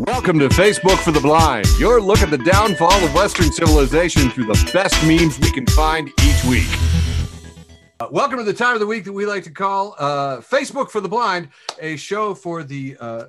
Welcome to Facebook for the Blind, your look at the downfall of Western civilization through the best memes we can find each week. Uh, welcome to the time of the week that we like to call uh, Facebook for the Blind, a show for the uh,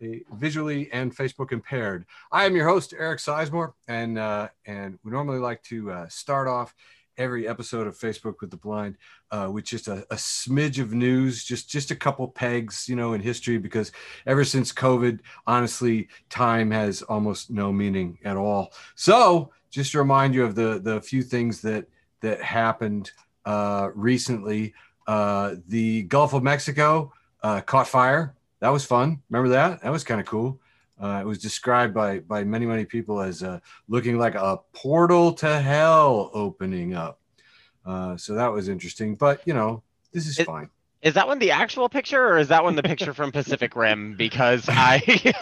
the visually and Facebook impaired. I am your host, Eric Sizemore, and uh, and we normally like to uh, start off every episode of Facebook with the Blind uh, with just a, a, smidge of news, just just a couple pegs, you know, in history. Because ever since COVID, honestly, time has almost no meaning at all. So just to remind you of the the few things that that happened uh, recently. Uh, the Gulf of Mexico uh, caught fire. That was fun. Remember that? That was kind of cool. Uh, it was described by by many many people as uh, looking like a portal to hell opening up. Uh, so that was interesting. But you know, this is fine. Is that one the actual picture, or is that one the picture from Pacific Rim? Because I.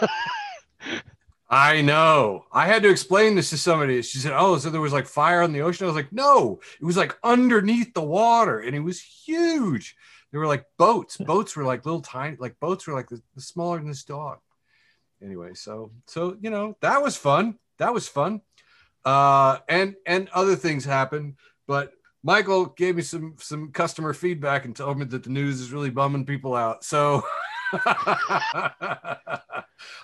I know. I had to explain this to somebody. She said, "Oh, so there was like fire in the ocean." I was like, "No, it was like underneath the water, and it was huge. There were like boats. Boats were like little tiny, like boats were like the, the smaller than this dog." anyway, so so you know that was fun. That was fun. Uh, and and other things happened, but Michael gave me some some customer feedback and told me that the news is really bumming people out. So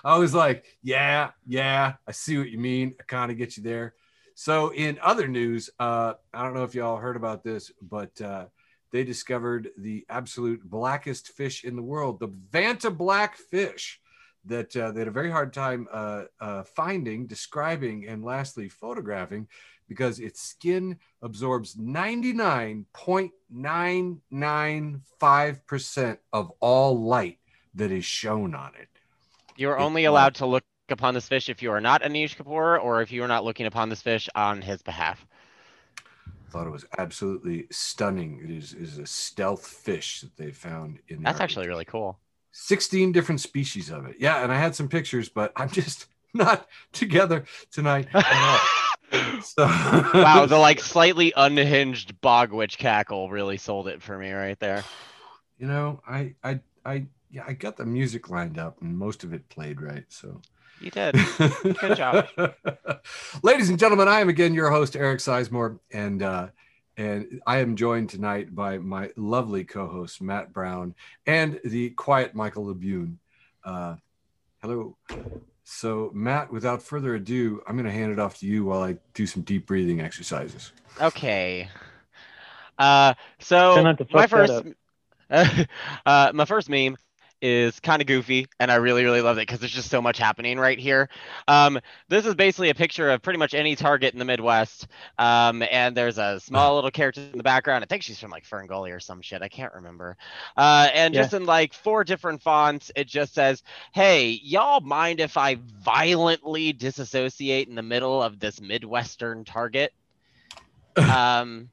I was like, yeah, yeah, I see what you mean. I kind of get you there. So in other news, uh, I don't know if y'all heard about this, but uh, they discovered the absolute blackest fish in the world, the Vanta black fish that uh, they had a very hard time uh, uh, finding, describing, and lastly photographing because its skin absorbs 99.995% of all light that is shown on it. You're only allowed to look upon this fish if you are not Anish Kapoor or if you are not looking upon this fish on his behalf. Thought it was absolutely stunning. It is, is a stealth fish that they found in. That's actually really cool. 16 different species of it. Yeah, and I had some pictures, but I'm just not together tonight so. wow, the like slightly unhinged bog witch cackle really sold it for me right there. You know, I I I yeah, I got the music lined up and most of it played right, so you did. Good job. Ladies and gentlemen, I am again your host, Eric Sizemore, and uh and I am joined tonight by my lovely co-host Matt Brown and the quiet Michael Labune. Uh, hello. So Matt, without further ado, I'm going to hand it off to you while I do some deep breathing exercises. Okay. Uh, so my first, uh, my first meme is kind of goofy and I really, really love it because there's just so much happening right here. Um, this is basically a picture of pretty much any target in the Midwest. Um, and there's a small little character in the background. I think she's from like Ferngully or some shit. I can't remember. Uh, and yeah. just in like four different fonts, it just says, Hey, y'all mind if I violently disassociate in the middle of this Midwestern target? Um,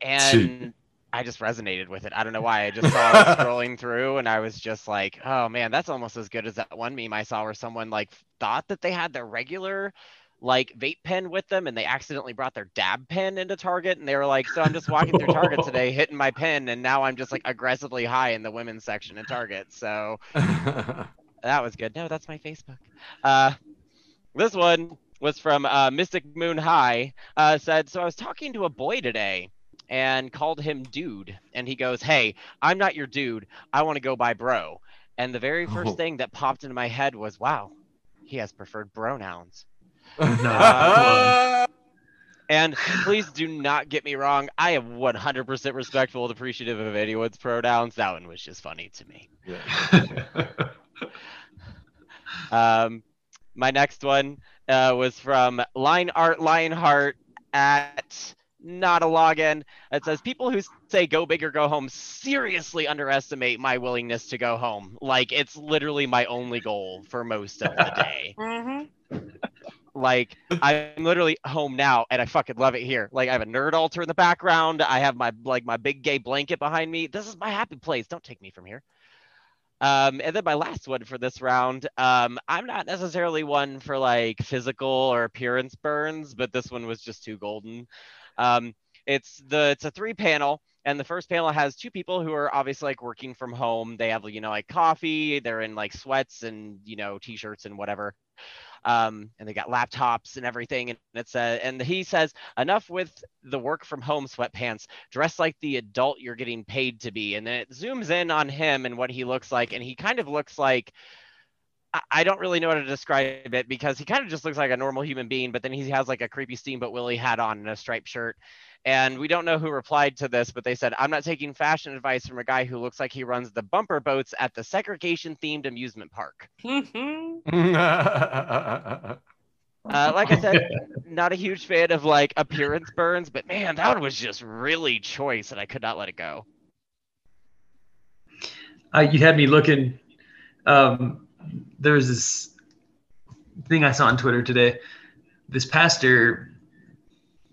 and I just resonated with it. I don't know why. I just saw it scrolling through and I was just like, oh man, that's almost as good as that one meme I saw where someone like thought that they had their regular like vape pen with them and they accidentally brought their dab pen into Target and they were like, so I'm just walking through Target today hitting my pen and now I'm just like aggressively high in the women's section in Target. So that was good. No, that's my Facebook. Uh, this one was from uh, Mystic Moon High. Uh, said, so I was talking to a boy today and called him dude. And he goes, Hey, I'm not your dude. I want to go by bro. And the very first oh. thing that popped into my head was, Wow, he has preferred pronouns. uh, and please do not get me wrong. I am 100% respectful and appreciative of anyone's pronouns. That one was just funny to me. Yeah. um, my next one uh, was from Line Art Lionheart at not a login. It says people who say go big or go home seriously underestimate my willingness to go home. Like it's literally my only goal for most of the day. mm-hmm. Like I'm literally home now and I fucking love it here. Like I have a nerd altar in the background. I have my like my big gay blanket behind me. This is my happy place. Don't take me from here. Um, and then my last one for this round, um, I'm not necessarily one for like physical or appearance burns, but this one was just too golden. Um, it's the it's a three panel and the first panel has two people who are obviously like working from home. They have you know like coffee. They're in like sweats and you know t-shirts and whatever um, and they got laptops and everything. And it's uh, and he says enough with the work from home sweatpants. Dress like the adult you're getting paid to be. And then it zooms in on him and what he looks like, and he kind of looks like. I don't really know how to describe it because he kind of just looks like a normal human being, but then he has like a creepy Steamboat Willie hat on and a striped shirt. And we don't know who replied to this, but they said, I'm not taking fashion advice from a guy who looks like he runs the bumper boats at the segregation themed amusement park. Uh, like I said, not a huge fan of like appearance burns, but man, that one was just really choice, and I could not let it go. Uh, you had me looking. Um, there was this thing I saw on Twitter today. This pastor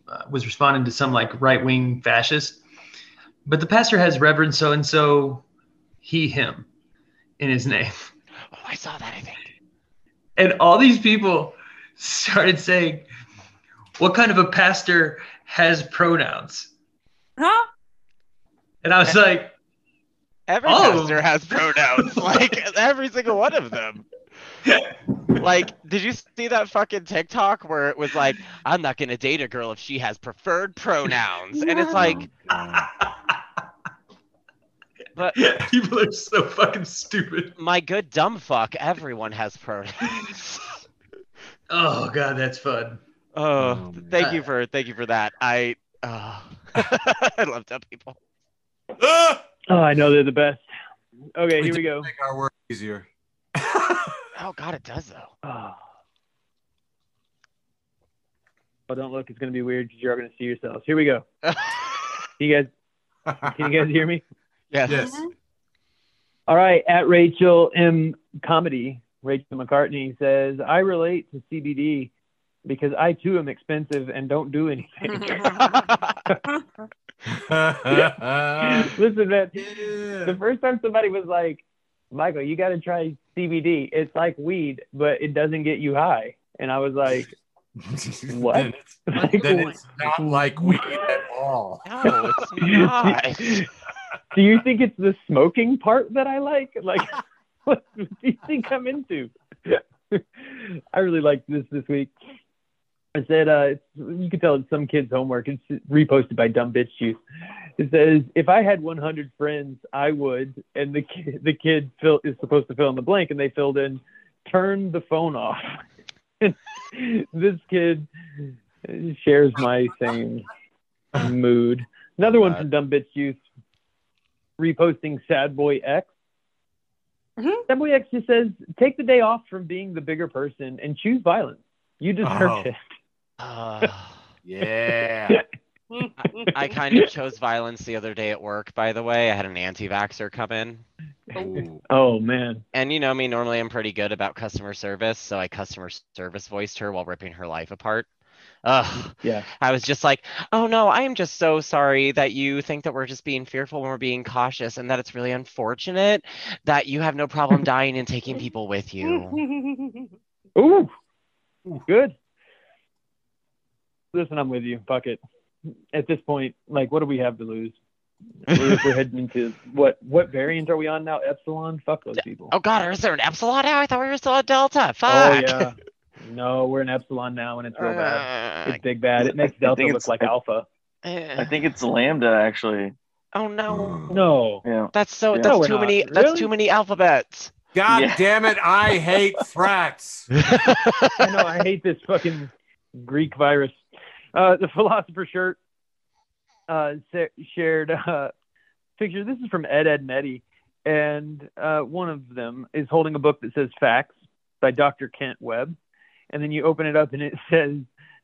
uh, was responding to some like right wing fascist, but the pastor has Reverend so and so, he him, in his name. Oh, I saw that. I think. And all these people started saying, "What kind of a pastor has pronouns?" Huh? And I was like, "Every oh. pastor has pronouns. like every single one of them." like, did you see that fucking TikTok where it was like, I'm not gonna date a girl if she has preferred pronouns, and it's like, but people are so fucking stupid. My good dumb fuck, everyone has pronouns. oh god, that's fun. Oh, oh thank you for thank you for that. I oh. I love dumb people. Ah! Oh, I know they're the best. Okay, we here we go. Make our work easier. Oh God, it does though. Oh. oh don't look. It's gonna be weird because you're gonna see yourselves. Here we go. you guys, can you guys hear me? Yes. Yes. Mm-hmm. All right. At Rachel M Comedy, Rachel McCartney says, "I relate to CBD because I too am expensive and don't do anything." Listen, man. Yeah. The first time somebody was like, "Michael, you got to try CBD. It's like weed, but it doesn't get you high. And I was like, what? then, it's, like, then it's not like weed at all. No, it's not. do you think it's the smoking part that I like? Like, what do you think I'm into? I really liked this this week. I said, uh, you can tell it's some kid's homework. It's reposted by Dumb Bitch Juice. It says, if I had 100 friends, I would. And the kid, the kid fill, is supposed to fill in the blank, and they filled in, turn the phone off. this kid shares my same mood. Another one from Dumb Bitch Juice, reposting Sad Boy X. Mm-hmm. Sad Boy X just says, take the day off from being the bigger person and choose violence. You deserve oh. it. Uh, yeah. I, I, kind of chose violence the other day at work, by the way. I had an anti vaxxer come in. Ooh. Oh, man. And you know me, normally I'm pretty good about customer service. So I customer service voiced her while ripping her life apart. Ugh. Yeah. I was just like, oh no, I am just so sorry that you think that we're just being fearful when we're being cautious and that it's really unfortunate that you have no problem dying and taking people with you. Ooh. Good listen, I'm with you. Fuck it. At this point, like, what do we have to lose? we're, we're, heading into what what variant are we on now? Epsilon? Fuck those people. Oh God, is there an Epsilon now? I thought we were still at Delta. Fuck. Oh yeah. No, we're in Epsilon now, and it's real bad. Uh, it's big bad. It makes Delta look like I, Alpha. I think it's Lambda actually. Oh no. No. Yeah. That's so. Yeah. That's no, too many. Really? That's too many alphabets. God yeah. damn it! I hate frats. I know. I hate this fucking Greek virus. Uh, the philosopher shirt uh, shared uh, picture. This is from Ed Ed Meddy, and uh, one of them is holding a book that says "Facts" by Dr. Kent Webb, and then you open it up and it says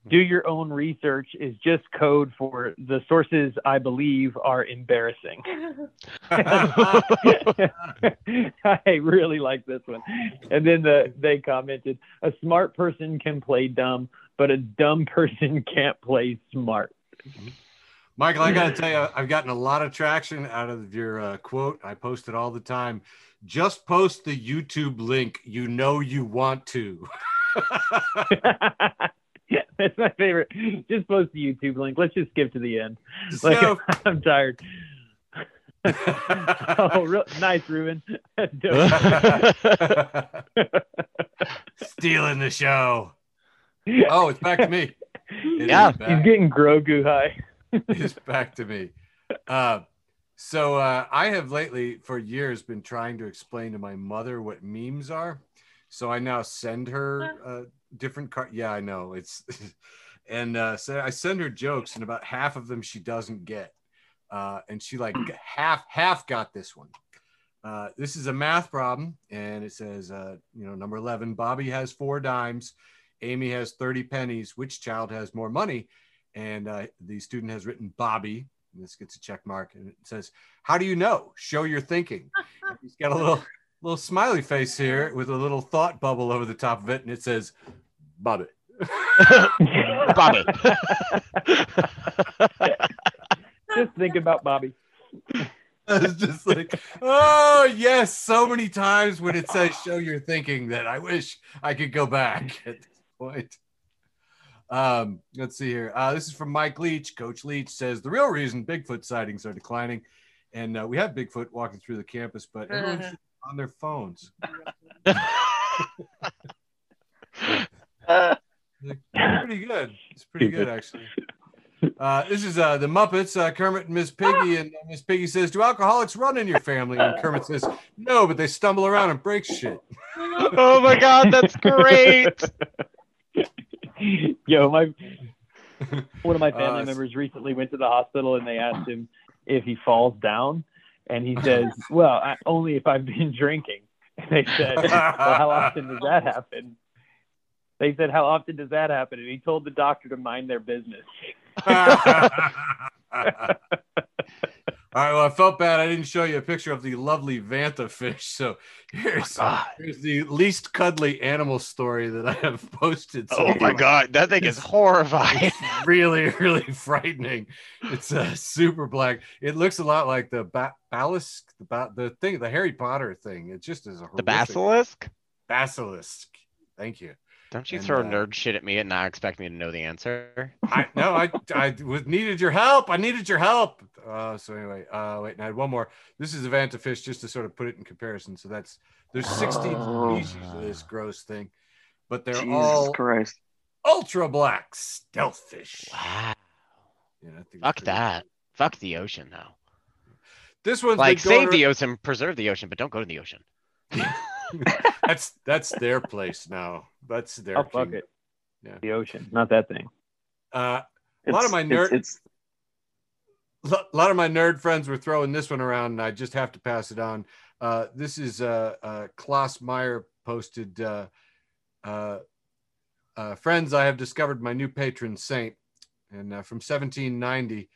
do your own research is just code for the sources I believe are embarrassing. I really like this one. And then the, they commented, a smart person can play dumb, but a dumb person can't play smart. Michael, I got to tell you, I've gotten a lot of traction out of your uh, quote. I post it all the time. Just post the YouTube link. You know you want to. Yeah, that's my favorite. Just post the YouTube link. Let's just skip to the end. Like, So- I'm tired. oh, real, nice, Ruben. That's. Stealing the show. Oh, it's back to me. It is Yeah. He's getting Grogu high. It's back to me. Uh, so uh, I have lately, for years, been trying to explain to my mother what memes are. So I now send her uh, different car. Yeah, I know it's, and uh, so I send her jokes, and about half of them she doesn't get, uh, and she like half half got this one. Uh, this is a math problem, and it says, uh, you know, number eleven. Bobby has four dimes. Amy has thirty pennies. Which child has more money? and uh, the student has written Bobby. And this gets a check mark, and it says, "How do you know? Show your thinking." He's got a little little smiley face here with a little thought bubble over the top of it, and it says, "Bobby." Bobby. Just think about Bobby. I was just like, "Oh yes!" So many times when it says "Show your thinking," that I wish I could go back at this point. Um, let's see here. Uh, this is from Mike Leach. Coach Leach says the real reason Bigfoot sightings are declining, and uh, we have Bigfoot walking through the campus, but everyone's on their phones. Uh, Pretty good. It's pretty good actually. Uh, this is uh, the Muppets. Uh, Kermit and Miss Piggy, and uh, Miss Piggy says, "Do alcoholics run in your family?" And Kermit says, "No, but they stumble around and break shit." oh my god, that's great. Yo, my one of my family Uh, members recently went to the hospital and they asked him if he falls down, and he says, "Well, I, only if I've been drinking." And they said, "Well, how often does that happen?" They said, "How often does that happen?" And he told the doctor to mind their business. All right. Well, I felt bad. I didn't show you a picture of the lovely Vanta fish. So here's, God. here's the least cuddly animal story that I have posted. So Oh my god, that thing is horrifying. It's really, really frightening. It's uh, super black. It looks a lot like the ba- basilisk, the, ba- the thing, the Harry Potter thing. It just is a The basilisk? Basilisk. Thank you. Don't you And, throw uh, nerd shit at me and not expect me to know the answer? I no, I I was needed your help. I needed your help. Uh, so anyway, uh, wait, and I had one more. This is a Vanta fish, just to sort of put it in comparison. So that's there's 16 Oh. species of this gross thing, but they're Jesus all Christ. ultra black stealth fish. Wow. Yeah, I think Fuck it's pretty- that. Fuck the ocean though. This one's Like been going save the ocean, preserve the ocean, but don't go to the ocean. that's that's their place now. That's their. Oh fuck it. Yeah. The ocean, not that thing. Uh, A lot of It's- my it's- nerd- It's, a lot of my nerd friends were throwing this one around, and I just have to pass it on. Uh, this is uh, uh, Klaus Meyer posted. Uh, uh, uh, friends, I have discovered my new patron saint, and uh, from 1790,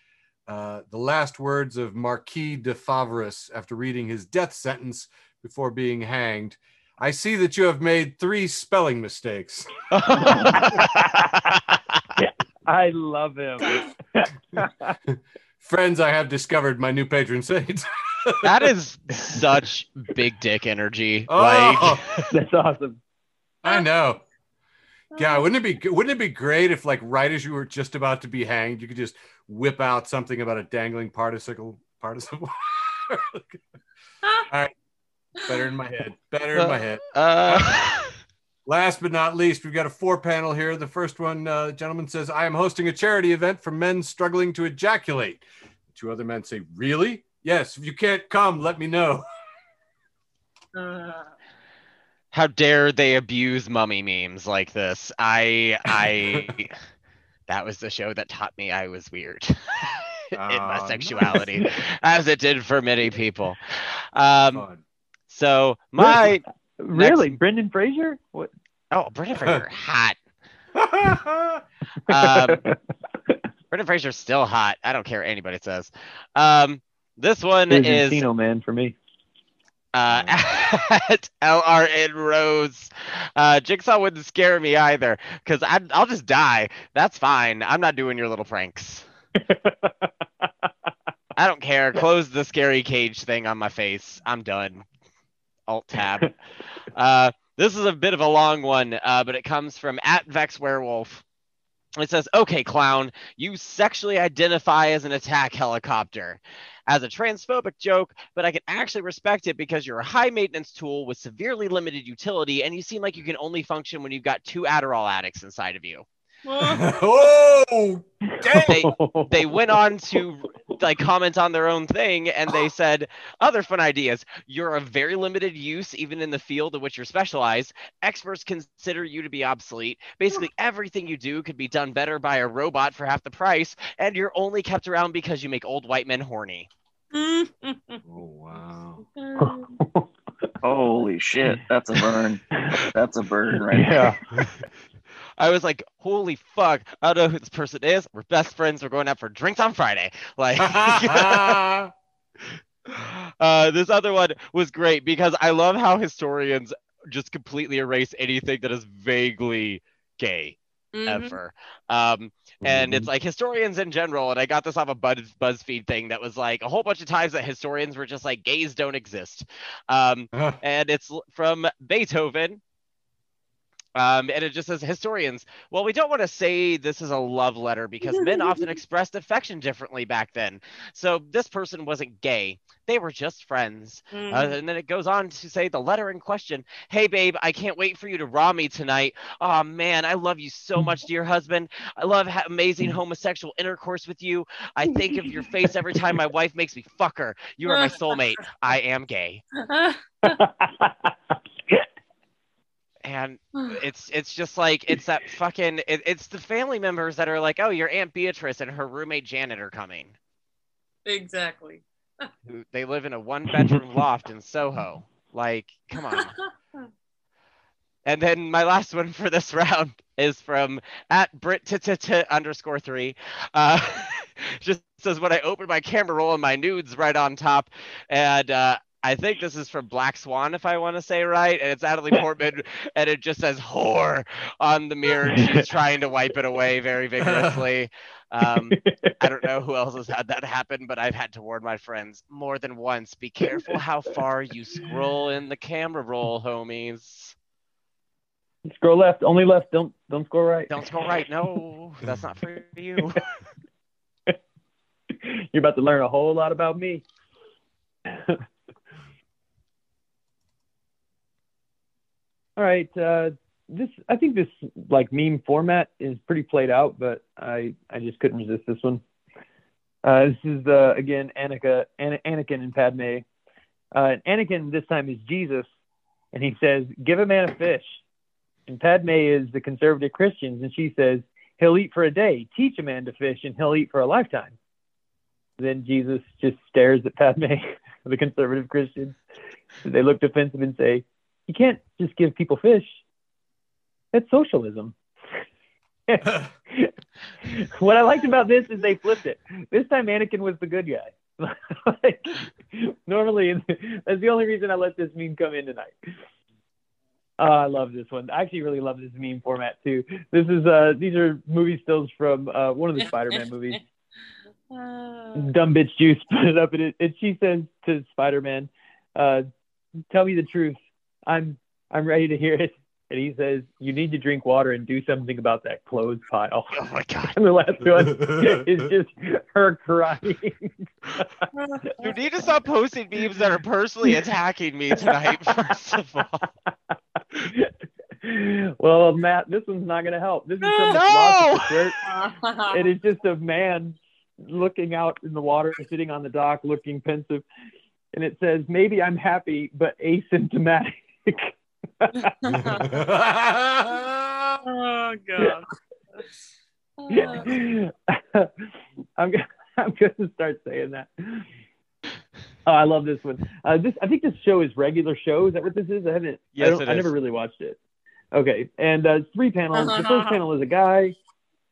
uh, the last words of Marquis de Favras after reading his death sentence before being hanged. I see that you have made three spelling mistakes. I love him. Friends, I have discovered my new patron saint. that is such big dick energy. Oh, Like That's awesome. I know. Yeah, oh. wouldn't it be wouldn't it be great if like right as you were just about to be hanged, you could just whip out something about a dangling particicle participle? All right. Better in my head. Better in my head. uh, Last but not least, we've got a four panel here. The first one, uh, gentleman says, I am hosting a charity event for men struggling to ejaculate. Two other men say, Really? Yes, if you can't come, let me know. how dare they abuse mummy memes like this? I I that was the show that taught me I was weird in my sexuality, as it did for many people. Um, Fun. So my Really, Brendan Fraser? What? oh, Brendan Fraser hot. Um, Brendan Fraser's still hot. I don't care what anybody says. Um, this one There's is Encino Man for me. uh, at LRN Rose. Uh, Jigsaw wouldn't scare me either because I'll just die. That's fine. I'm not doing your little pranks. I don't care. Close the scary cage thing on my face. I'm done. Alt tab. uh, this is a bit of a long one, uh, but it comes from at Vex Werewolf. it says, okay, clown, you sexually identify as an attack helicopter. As a transphobic joke, but I can actually respect it because you're a high maintenance tool with severely limited utility, and you seem like you can only function when you've got two Adderall addicts inside of you. Oh, they, they went on to like comment on their own thing and they said other fun ideas. You're a very limited use even in the field in which you're specialized. Experts consider you to be obsolete. Basically everything you do could be done better by a robot for half the price and you're only kept around because you make old white men horny. Oh wow. Holy shit. That's a burn. That's a burn right yeah I was like, holy fuck, I don't know who this person is. We're best friends. We're going out for drinks on Friday. Like, uh, this other one was great because I love how historians just completely erase anything that is vaguely gay mm-hmm. ever. Um, and mm-hmm. it's like historians in general. And I got this off a Buzz, BuzzFeed thing that was like a whole bunch of times that historians were just like gays don't exist. Um, and it's from Beethoven, um, and it just says historians. Well, we don't want to say this is a love letter because men often expressed affection differently back then. So this person wasn't gay. They were just friends. Mm. Uh, and then it goes on to say the letter in question Hey, babe, I can't wait for you to raw me tonight. Oh, man, I love you so much, dear husband. I love ha- amazing homosexual intercourse with you. I think of your face every time my wife makes me fuck her. You are my soulmate. I am gay. And it's it's just like it's that fucking it, it's the family members that are like oh your aunt beatrice and her roommate janet are coming. Exactly. They live in a one bedroom loft in soho. Like come on. And then my last one for this round is from at brit underscore three. Uh just says when i open my camera roll and my nudes right on top. And uh I think this is from Black Swan, if I want to say right, and it's Natalie Portman, and it just says "whore" on the mirror. She's trying to wipe it away very vigorously. Um, I don't know who else has had that happen, but I've had to warn my friends more than once: be careful how far you scroll in the camera roll, homies. Scroll left, only left. Don't don't scroll right. Don't scroll right. No, that's not for you. You're about to learn a whole lot about me. All right. Uh, this I think this like meme format is pretty played out, but I I just couldn't resist this one. Uh, this is uh, again Anakin, An- Anakin and Padme. Uh, Anakin this time is Jesus, and he says, "Give a man a fish." And Padme is the conservative Christians, and she says, "He'll eat for a day. Teach a man to fish, and he'll eat for a lifetime." Then Jesus just stares at Padme, the conservative Christians. They look defensive and say, you can't just give people fish. That's socialism. what I liked about this is they flipped it. This time Anakin was the good guy. like, normally, that's the only reason I let this meme come in tonight. Uh, I love this one. I actually really love this meme format too. This is uh, these are movie stills from uh, one of the Spider-Man movies. Uh... Dumb bitch juice put it up, and, it, and she says to Spider-Man, uh, "Tell me the truth. I'm I'm ready to hear it. And he says, "You need to drink water and do something about that clothes pile." Oh my god! And the last one is just her crying. you need to stop posting memes that are personally attacking me tonight. First of all. well, Matt, this one's not going to help. This is from the no! shirt. it is just a man looking out in the water, sitting on the dock, looking pensive, and it says, "Maybe I'm happy, but asymptomatic." Oh god. I'm gonna, I'm gonna start saying that. Oh, I love this one. Uh, this I think this show is regular show. Is that what this is? I haven't. Yes, I, I never really watched it. Okay, and uh, three panels. The first panel is a guy.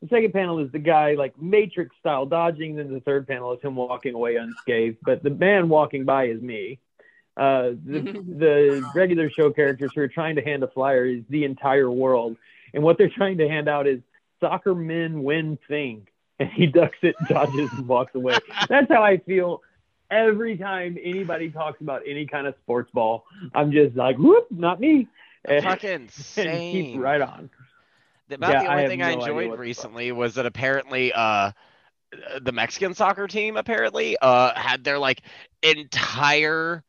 The second panel is the guy like Matrix style dodging. Then the third panel is him walking away unscathed. But the man walking by is me. Uh, the, the regular show characters who are trying to hand a flyer is the entire world, and what they're trying to hand out is soccer men win thing, and he ducks it, dodges, and walks away. That's how I feel every time anybody talks about any kind of sports ball. I'm just like, whoop, not me. And, Fucking and keep right on. about yeah, the only thing I, I enjoyed recently was that apparently, the Mexican thing I enjoyed recently was that apparently, uh, the Mexican soccer team apparently uh had their like entire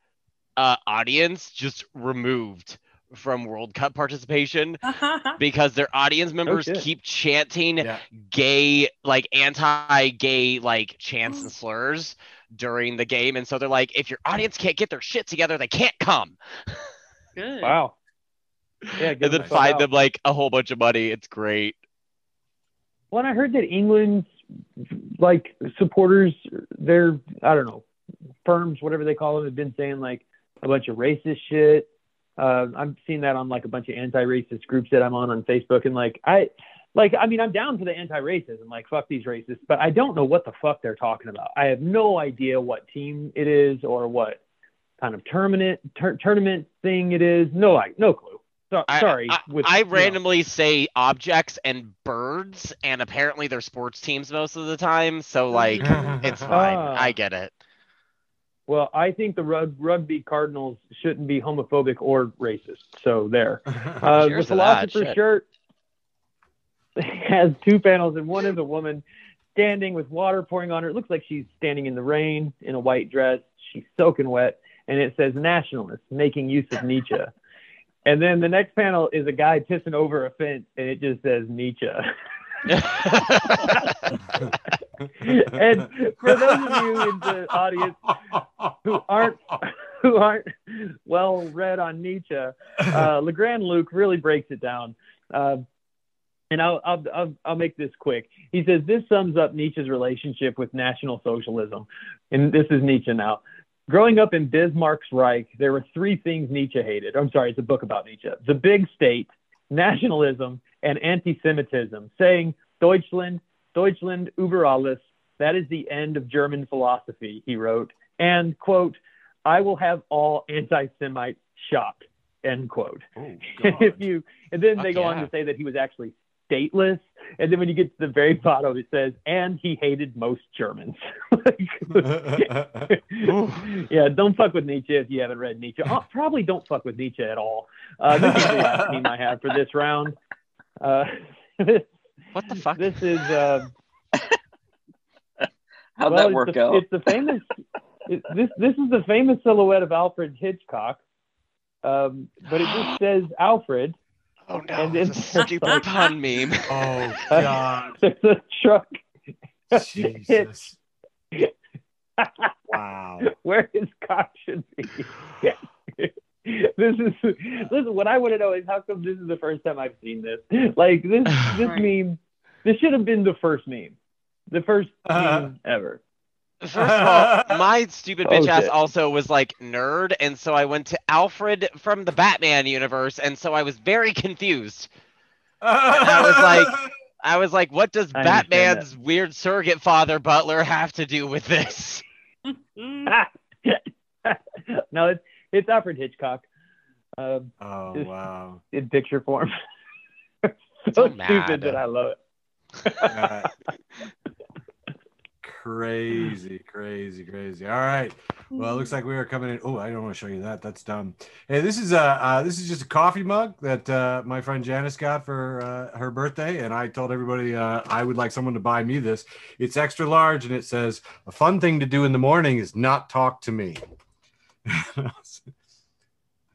uh audience just removed from World Cup participation because their audience members oh, keep chanting yeah. gay, like anti-gay, like chants and slurs during the game, and so they're like, if your audience can't get their shit together, they can't come. Good. Wow. Yeah, and then find out. them like a whole bunch of money. It's great. Well, I heard that England's like supporters, their I don't know, firms, whatever they call them, have been saying like a bunch of racist shit uh, I'm seeing that on like a bunch of anti-racist groups that I'm on on Facebook, and like I, like I mean, I'm down for the anti-racism, like fuck these racists, but I don't know what the fuck they're talking about. I have no idea what team it is or what kind of tournament ter- tournament thing it is. No, like no clue. So, I, sorry. I, with, I randomly know. say objects and birds, and apparently they're sports teams most of the time. So like, it's fine. Uh, I get it. Well, I think the rug, rugby Cardinals shouldn't be homophobic or racist. So there. Uh, the philosopher shirt has two panels, and one is a woman standing with water pouring on her. It looks like she's standing in the rain in a white dress. She's soaking wet, and it says "Nationalist making use of Nietzsche." and then the next panel is a guy pissing over a fence, and it just says Nietzsche. and for those of you in the audience who aren't who aren't well read on Nietzsche, uh, Legrand Luke really breaks it down. Uh, and I'll, I'll, I'll, I'll make this quick. He says this sums up Nietzsche's relationship with National Socialism. And this is Nietzsche now. Growing up in Bismarck's Reich, there were three things Nietzsche hated. I'm sorry, it's a book about Nietzsche the big state, nationalism, and anti Semitism, saying, Deutschland, Deutschland über alles, that is the end of German philosophy, he wrote. And, quote, I will have all anti Semites shot, end quote. Oh, if you, and then Fuck they go yeah. on to say that he was actually stateless. And then when you get to the very bottom, it says, and he hated most Germans. yeah, don't fuck with Nietzsche if you haven't read Nietzsche. Oh, probably don't fuck with Nietzsche at all. Uh, this is the last team I have for this round. Uh, what the fuck? This is. Uh, How'd well, that work the, out? It's the famous. it, this this is the famous silhouette of Alfred Hitchcock, um, but it just says Alfred. Oh no! And it's a stupid pun meme. Oh god! There's a truck. Jesus. Wow. Where his cock should be. this is listen. What I want to know is how come this is the first time I've seen this. Like this this right. meme. This should have been the first meme, the first uh, meme ever. First of all, my stupid bitch oh, ass also was like nerd, and so I went to Alfred from the Batman universe, and so I was very confused. I was like, I was like, what does I Batman's weird surrogate father Butler have to do with this? no, it's it's Alfred Hitchcock. Um, oh wow! In picture form. so, so stupid that I love it. Crazy, crazy, crazy. All right. Well, it looks like we are coming in. Oh, I don't want to show you that. That's dumb. Hey, this is a uh, this is just a coffee mug that uh, my friend Janice got for uh, her birthday, and I told everybody uh, I would like someone to buy me this. It's extra large, and it says a fun thing to do in the morning is not talk to me. I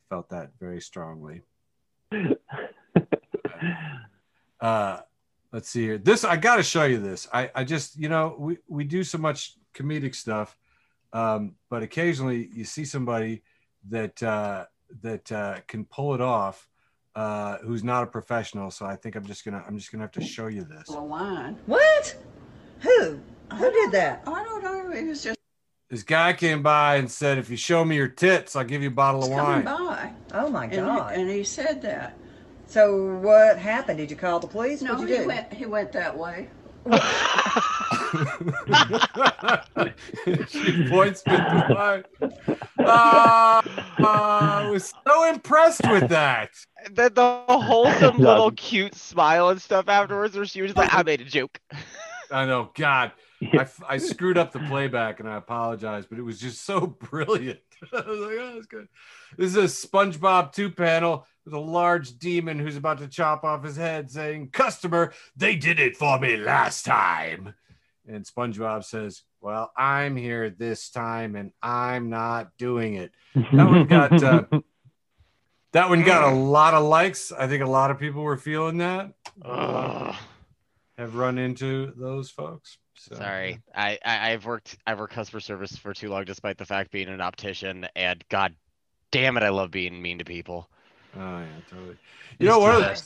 felt that very strongly. uh, let's see here. This I got to show you this. I, I just you know we we do so much comedic stuff, um, but occasionally you see somebody that uh, that uh, can pull it off. Uh, who's not a professional? So I think I'm just gonna I'm just gonna have to show you this. Wine. What? Who? Who did that? I don't know. It was just this guy came by and said, "If you show me your tits, I'll give you a bottle of wine." by. Oh my god! And, and he said that. So what happened? Did you call the police? No, What'd you he do? went. He went that way. she points with the line. Uh, I was so impressed with that. The, the wholesome little cute smile and stuff afterwards, where she was like, "I made a joke." I know, God. I, I screwed up the playback and I apologize, but it was just so brilliant. I was like, oh, that's good. This is a SpongeBob two panel. With a large demon who's about to chop off his head, saying, Customer, they did it for me last time. And SpongeBob says, Well, I'm here this time and I'm not doing it. That one got. Uh, that one got a lot of likes. I think a lot of people were feeling that. Ugh. Have run into those folks. So, Sorry, I, I I've worked I've worked customer service for too long, despite the fact being an optician, and god damn it, I love being mean to people. Oh yeah, totally. You know, one of the,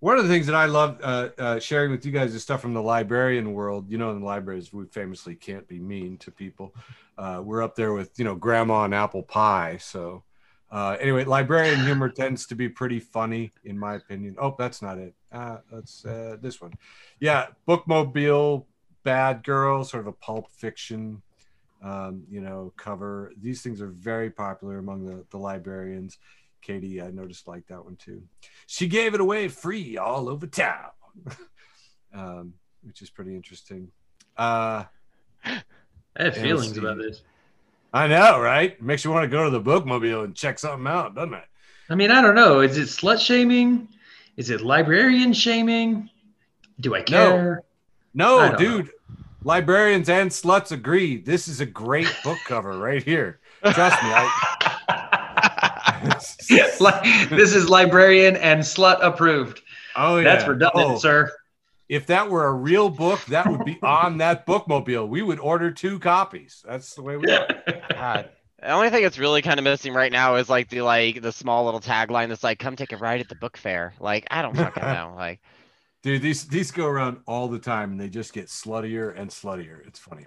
one of the things that I love uh, uh, sharing with you guys is stuff from the librarian world. You know, in the libraries, we famously can't be mean to people. Uh, we're up there with you know grandma and apple pie. So uh, anyway, librarian humor tends to be pretty funny, in my opinion. Oh, that's not it. Uh, that's uh, this one. Yeah, bookmobile, bad girl, sort of a pulp fiction, um, you know, cover. These things are very popular among the, the librarians. Katie, I noticed like that one too. She gave it away free all over town, um, which is pretty interesting. Uh, I have feelings about this. I know, right? Makes you want to go to the bookmobile and check something out, doesn't it? I mean, I don't know. Is it slut shaming? Is it librarian shaming? Do I care? No, no I dude. Know. Librarians and sluts agree. This is a great book cover right here. Trust me. I... this is librarian and slut approved. Oh yeah, that's redundant, oh. sir. If that were a real book, that would be on that bookmobile. We would order two copies. That's the way we do God. The only thing that's really kind of missing right now is like the like the small little tagline that's like "Come take a ride at the book fair." Like I don't fucking know. Like, dude, these these go around all the time, and they just get sluttier and sluttier. It's funny.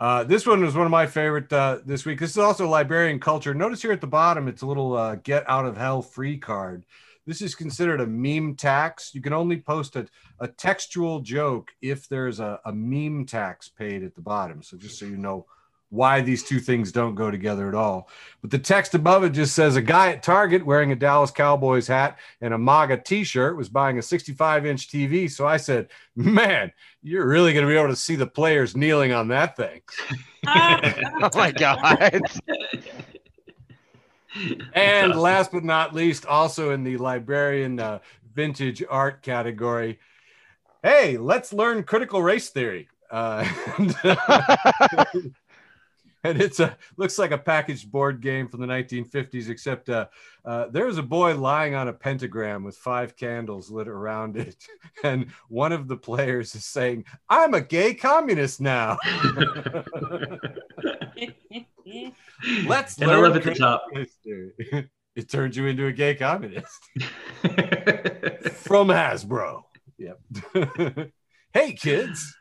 Uh, this one was one of my favorite uh, this week. This is also librarian culture. Notice here at the bottom, it's a little uh, "Get Out of Hell" free card. This is considered a meme tax. You can only post a, a textual joke if there's a, a meme tax paid at the bottom. So just so you know why these two things don't go together at all. But the text above it just says a guy at Target wearing a Dallas Cowboys hat and a MAGA t shirt was buying a 65 inch TV. So I said, Man, you're really going to be able to see the players kneeling on that thing. oh my God. and last but not least, also in the librarian uh, vintage art category, hey, let's learn critical race theory. Uh, and it's a looks like a packaged board game from the 1950s except uh, uh, there's a boy lying on a pentagram with five candles lit around it. And one of the players is saying i'm a gay communist now. Let's and i love at the top. it turns you into a gay communist. From hasbro. Yep. Hey kids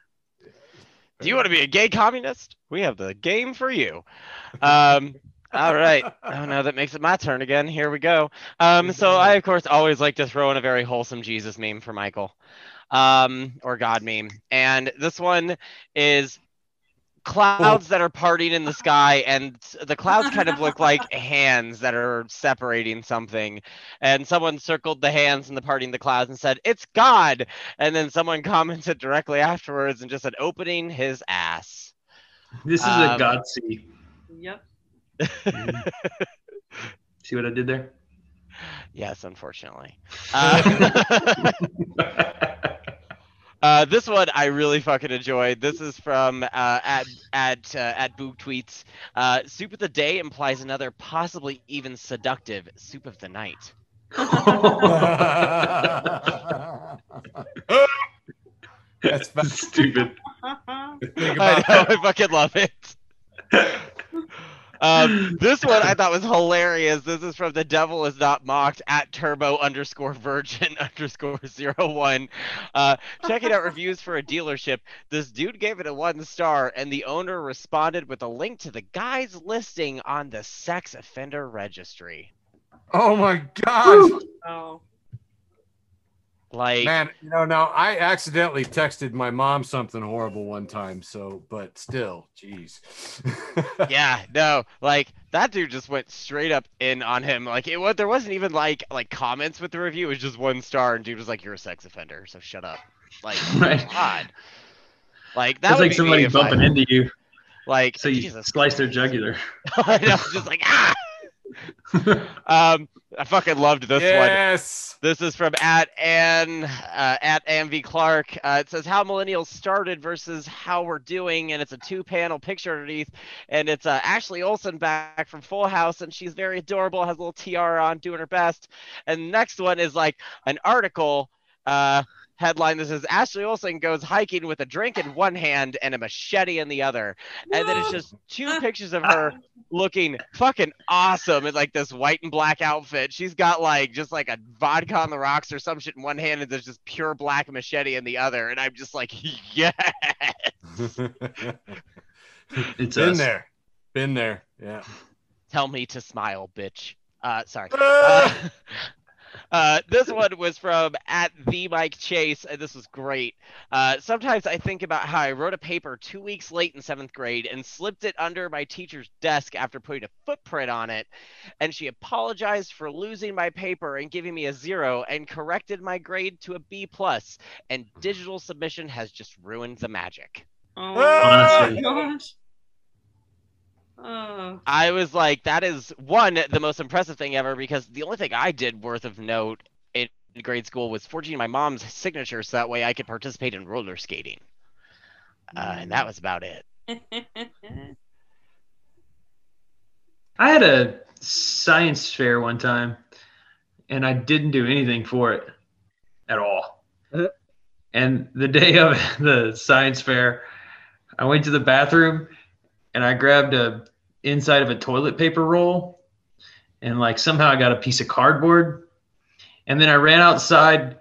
do you want to be a gay communist? We have the game for you. Um, all right. Oh no, that makes it my turn again. Here we go. Um, so I of course always like to throw in a very wholesome Jesus meme for Michael, um, or God meme, and this one is clouds that are parting in the sky and the clouds kind of look like hands that are separating something. And someone circled the hands and the parting the clouds and said it's god. And then someone commented directly afterwards and just said opening his ass. This is um, a god see yep. See what i did there? Yes unfortunately. Uh, Uh, this one I really fucking enjoyed. This is from uh, at at uh, at Boog tweets. Uh, soup of the day implies another, possibly even seductive soup of the night. That's stupid. I know. I fucking love it. Um, this one I thought was hilarious. This is from the devil is not mocked at turbo underscore virgin underscore zero one. Uh, checking out reviews for a dealership. This dude gave it a one star, and the owner responded with a link to the guy's listing on the sex offender registry. Oh my god! Oh. Like man, you know, now I accidentally texted my mom something horrible one time, so but still, jeez. yeah, no, like that dude just went straight up in on him. Like it was there wasn't even like like comments with the review, it was just one star and dude was like, You're a sex offender, so shut up. Like right. God. Like that was like somebody bumping I, into you. Like so you Jesus slice their jugular. I know, just like ah um, I fucking loved this yes. one. Yes. This is from at Ann uh, at Amv Clark. Uh, it says how millennials started versus how we're doing, and it's a two-panel picture underneath, and it's uh, Ashley Olsen back from Full House, and she's very adorable, has a little tiara on, doing her best. And the next one is like an article. Uh, headline that says Ashley Olsen goes hiking with a drink in one hand and a machete in the other. And then it's just two pictures of her looking fucking awesome in like this white and black outfit. She's got like just like a vodka on the rocks or some shit in one hand and there's just pure black machete in the other. And I'm just like, yes. It's Been us. there. Been there. Yeah. Tell me to smile, bitch. Uh, sorry. Uh, uh, this one was from at the Mike Chase, and this was great. Uh, sometimes I think about how I wrote a paper two weeks late in seventh grade and slipped it under my teacher's desk after putting a footprint on it, and she apologized for losing my paper and giving me a zero and corrected my grade to a B plus. And digital submission has just ruined the magic. Oh Honestly. my gosh. Oh. I was like, that is one the most impressive thing ever because the only thing I did worth of note in grade school was forging my mom's signature so that way I could participate in roller skating. Uh, and that was about it. I had a science fair one time, and I didn't do anything for it at all. and the day of the science fair, I went to the bathroom and I grabbed a inside of a toilet paper roll, and like somehow I got a piece of cardboard, and then I ran outside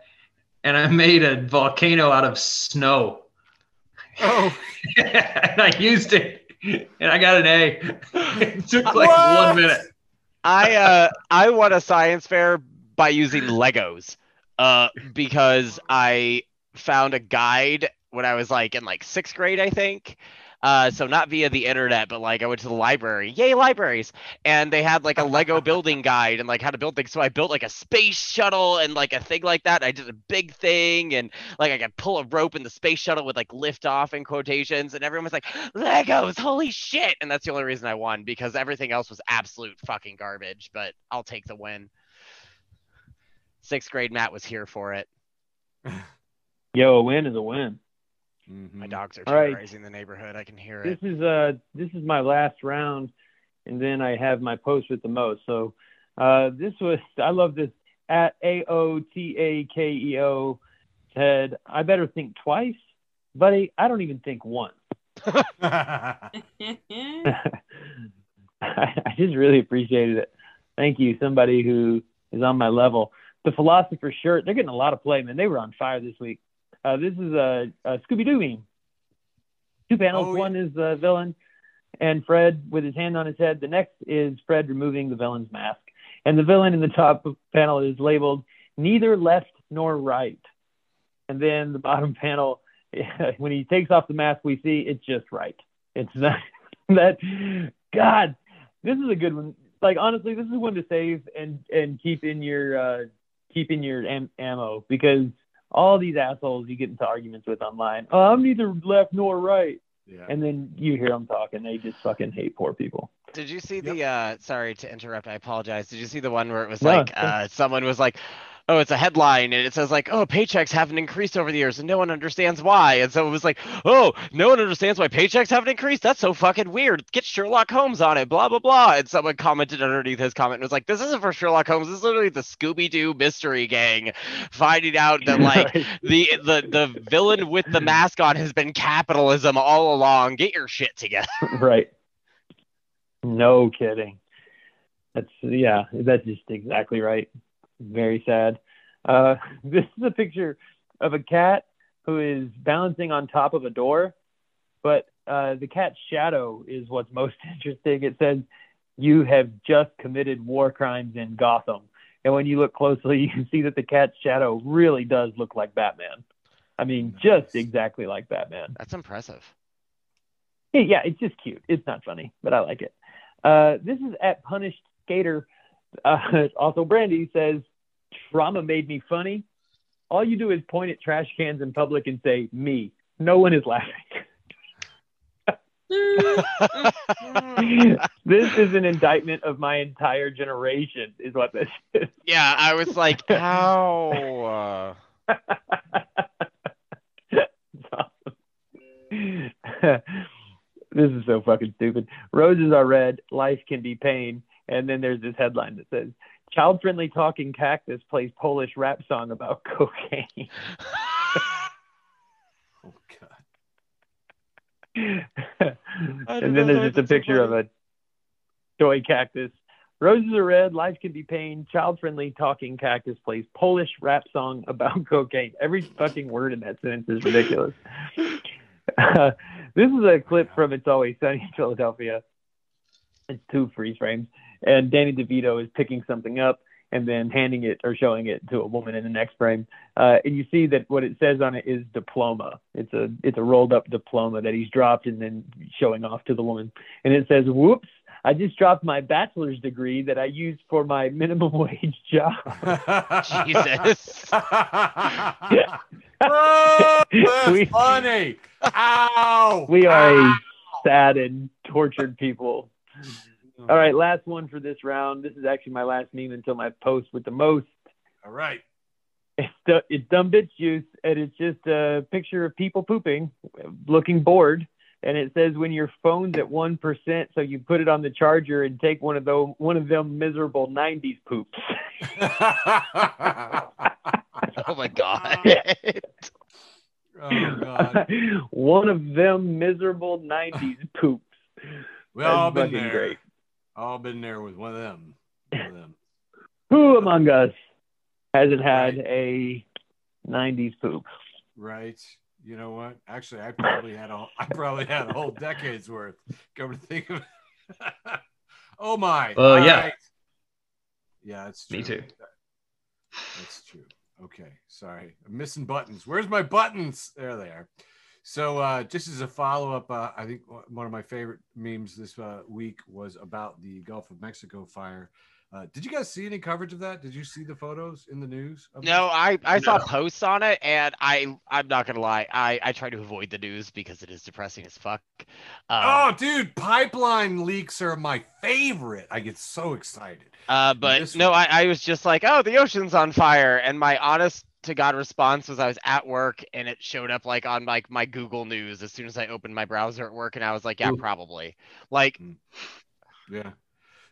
and I made a volcano out of snow. Oh. and I used it, and I got an A. It took like What? one minute. I uh I won a science fair by using Legos. Uh because I found a guide when I was like in like sixth grade, I think. Uh, so not via the internet, but like I went to the library. Yay, libraries! And they had like a Lego building guide and like how to build things. So I built like a space shuttle and like a thing like that. I did a big thing and like I could pull a rope and the space shuttle would like lift off in quotations. And everyone was like, Legos, holy shit! And that's the only reason I won because everything else was absolute fucking garbage. But I'll take the win. Sixth grade Matt was here for it. Yo, a win is a win. My dogs are All right. terrorizing the neighborhood. I can hear it. This is uh this is my last round, and then I have my post with the most. So uh, this was I love this at A O T A K E O said I better think twice, buddy. I don't even think once. I just really appreciated it. Thank you, somebody who is on my level. The philosopher shirt, they're getting a lot of play, man. They were on fire this week. Uh, this is a, a Scooby Doo meme. Two panels. Oh, yeah. One is the villain and Fred with his hand on his head. The next is Fred removing the villain's mask. And the villain in the top panel is labeled neither left nor right. And then the bottom panel, when he takes off the mask, we see it's just right. It's not that. God, this is a good one. Like honestly, this is one to save and and keep in your uh, keep in your am- ammo because all these assholes you get into arguments with online. Oh, I'm neither left nor right, yeah. and then you hear them talking. They just fucking hate poor people. Did you see the uh sorry to interrupt, I apologize. Did you see the one where it was No, like uh someone was like, Oh, it's a headline and it says like, Oh, paychecks haven't increased over the years and no one understands why. And so it was like, Oh, no one understands why paychecks haven't increased? That's so fucking weird. Get Sherlock Holmes on it, blah blah blah. And someone commented underneath his comment and was like, This isn't for Sherlock Holmes, this is literally the Scooby Doo mystery gang finding out that like the the the villain with the mask on has been capitalism all along. Get your shit together. right. No kidding. That's yeah, that's just exactly right. Very sad. Uh, this is a picture of a cat who is balancing on top of a door, but uh, the cat's shadow is what's most interesting. It says, "You have just committed war crimes in Gotham," and when you look closely, you can see that the cat's shadow really does look like Batman. I mean, just exactly like Batman. That's impressive. Yeah, yeah, it's just cute. It's not funny, but I like it. Uh, this is at Punished Skater. Uh, also, Brandy says, Trauma made me funny. All you do is point at trash cans in public and say, me. No one is laughing. this is an indictment of my entire generation, is what this is. Yeah, I was like, how? This is so fucking stupid. Roses are red, life can be pain. And then there's this headline that says, Child friendly talking cactus plays Polish rap song about cocaine. oh, God. and then there's just a picture of a toy cactus. Roses are red, life can be pain. Child friendly talking cactus plays Polish rap song about cocaine. Every fucking word in that sentence is ridiculous. Uh, this is a clip from It's Always Sunny in Philadelphia. It's two freeze frames, and Danny DeVito is picking something up and then handing it or showing it to a woman in the next frame. Uh, and you see that what it says on it is diploma. It's a it's a rolled up diploma that he's dropped and then showing off to the woman. And it says, "Whoops." I just dropped my bachelor's degree that I used for my minimum wage job. Jesus. oh, that's we, funny. Ow. We are Ow. a sad and tortured people. All right, last one for this round. This is actually my last meme until my post with the most. All right. It's, it's dumb bitch juice, and it's just a picture of people pooping, looking bored, and it says when your phone's at one percent, so you put it on the charger and take one of those one of them miserable '90s poops. oh my god. oh god. one of them miserable '90s poops. We all been there. Great. All been there with one of them. One of them. Who among us hasn't had right. a '90s poop? Right. You know what? Actually, I probably had a I probably had a whole decade's worth. Come to think of it. oh my. Oh uh, yeah. Right. Yeah, it's true. Me too. That's true. Okay, sorry, I'm missing buttons. Where's my buttons? There they are. So, uh, just as a follow up, uh, I think one of my favorite memes this uh, week was about the Gulf of Mexico fire. Uh, did you guys see any coverage of that? Did you see the photos in the news? No, I, I no. saw posts on it, and I I'm not gonna lie, I I try to avoid the news because it is depressing as fuck. Um, oh, dude, pipeline leaks are my favorite. I get so excited. Uh, but no, I, I was just like, oh, the ocean's on fire, and my honest to God response was I was at work and it showed up like on like my Google News as soon as I opened my browser at work, and I was like, yeah, Ooh. probably. Like, mm. yeah.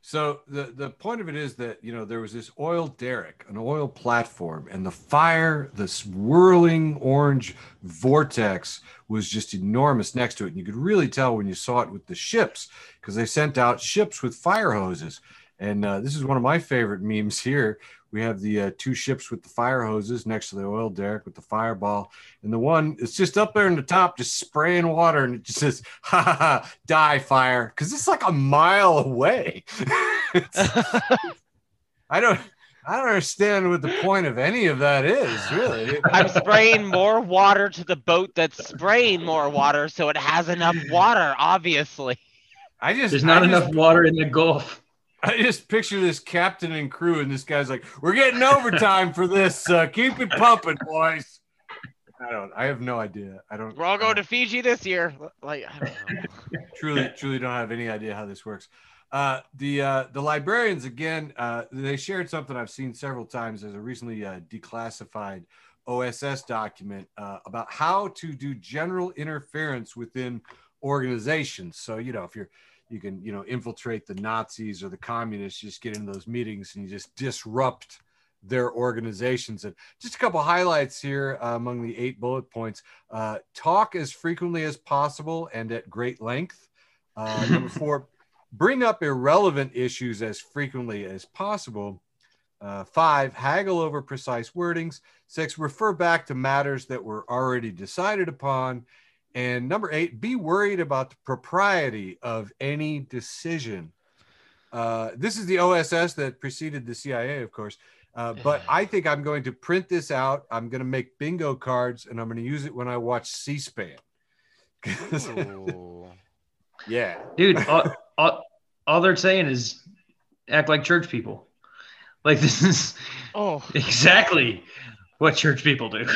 So the the point of it is that you know there was this oil derrick, an oil platform, and the fire, this whirling orange vortex was just enormous next to it. And you could really tell when you saw it with the ships because they sent out ships with fire hoses. And uh, this is one of my favorite memes here. We have the uh, two ships with the fire hoses next to the oil derrick with the fireball, and the one it's just up there in the top, just spraying water, and it just says "ha ha ha, die fire," because it's like a mile away. I don't. I don't understand what the point of any of that is, really. I'm spraying more water to the boat that's spraying more water, so it has enough water, obviously. I just there's not I enough just, water in the Gulf. I just picture this captain and crew, and this guy's like, "We're getting overtime for this. Uh, keep it pumping, boys." I don't. I have no idea. I don't. We're all going to Fiji this year. Like, I don't know. truly, truly, don't have any idea how this works. Uh, the uh, the librarians again. Uh, they shared something I've seen several times as a recently uh, declassified OSS document uh, about how to do general interference within organizations. So you know, if you're you can you know infiltrate the Nazis or the communists, just get into those meetings and you just disrupt their organizations. And just a couple highlights here uh, among the eight bullet points: uh, talk as frequently as possible and at great length. Uh, number four, bring up irrelevant issues as frequently as possible. Uh, five, haggle over precise wordings. Six, refer back to matters that were already decided upon. And number eight, be worried about the propriety of any decision. Uh, this is the OSS that preceded the CIA, of course. Uh, but I think I'm going to print this out. I'm going to make bingo cards and I'm going to use it when I watch C SPAN. yeah. Dude, all, all, all they're saying is act like church people. Like, this is oh. exactly what church people do.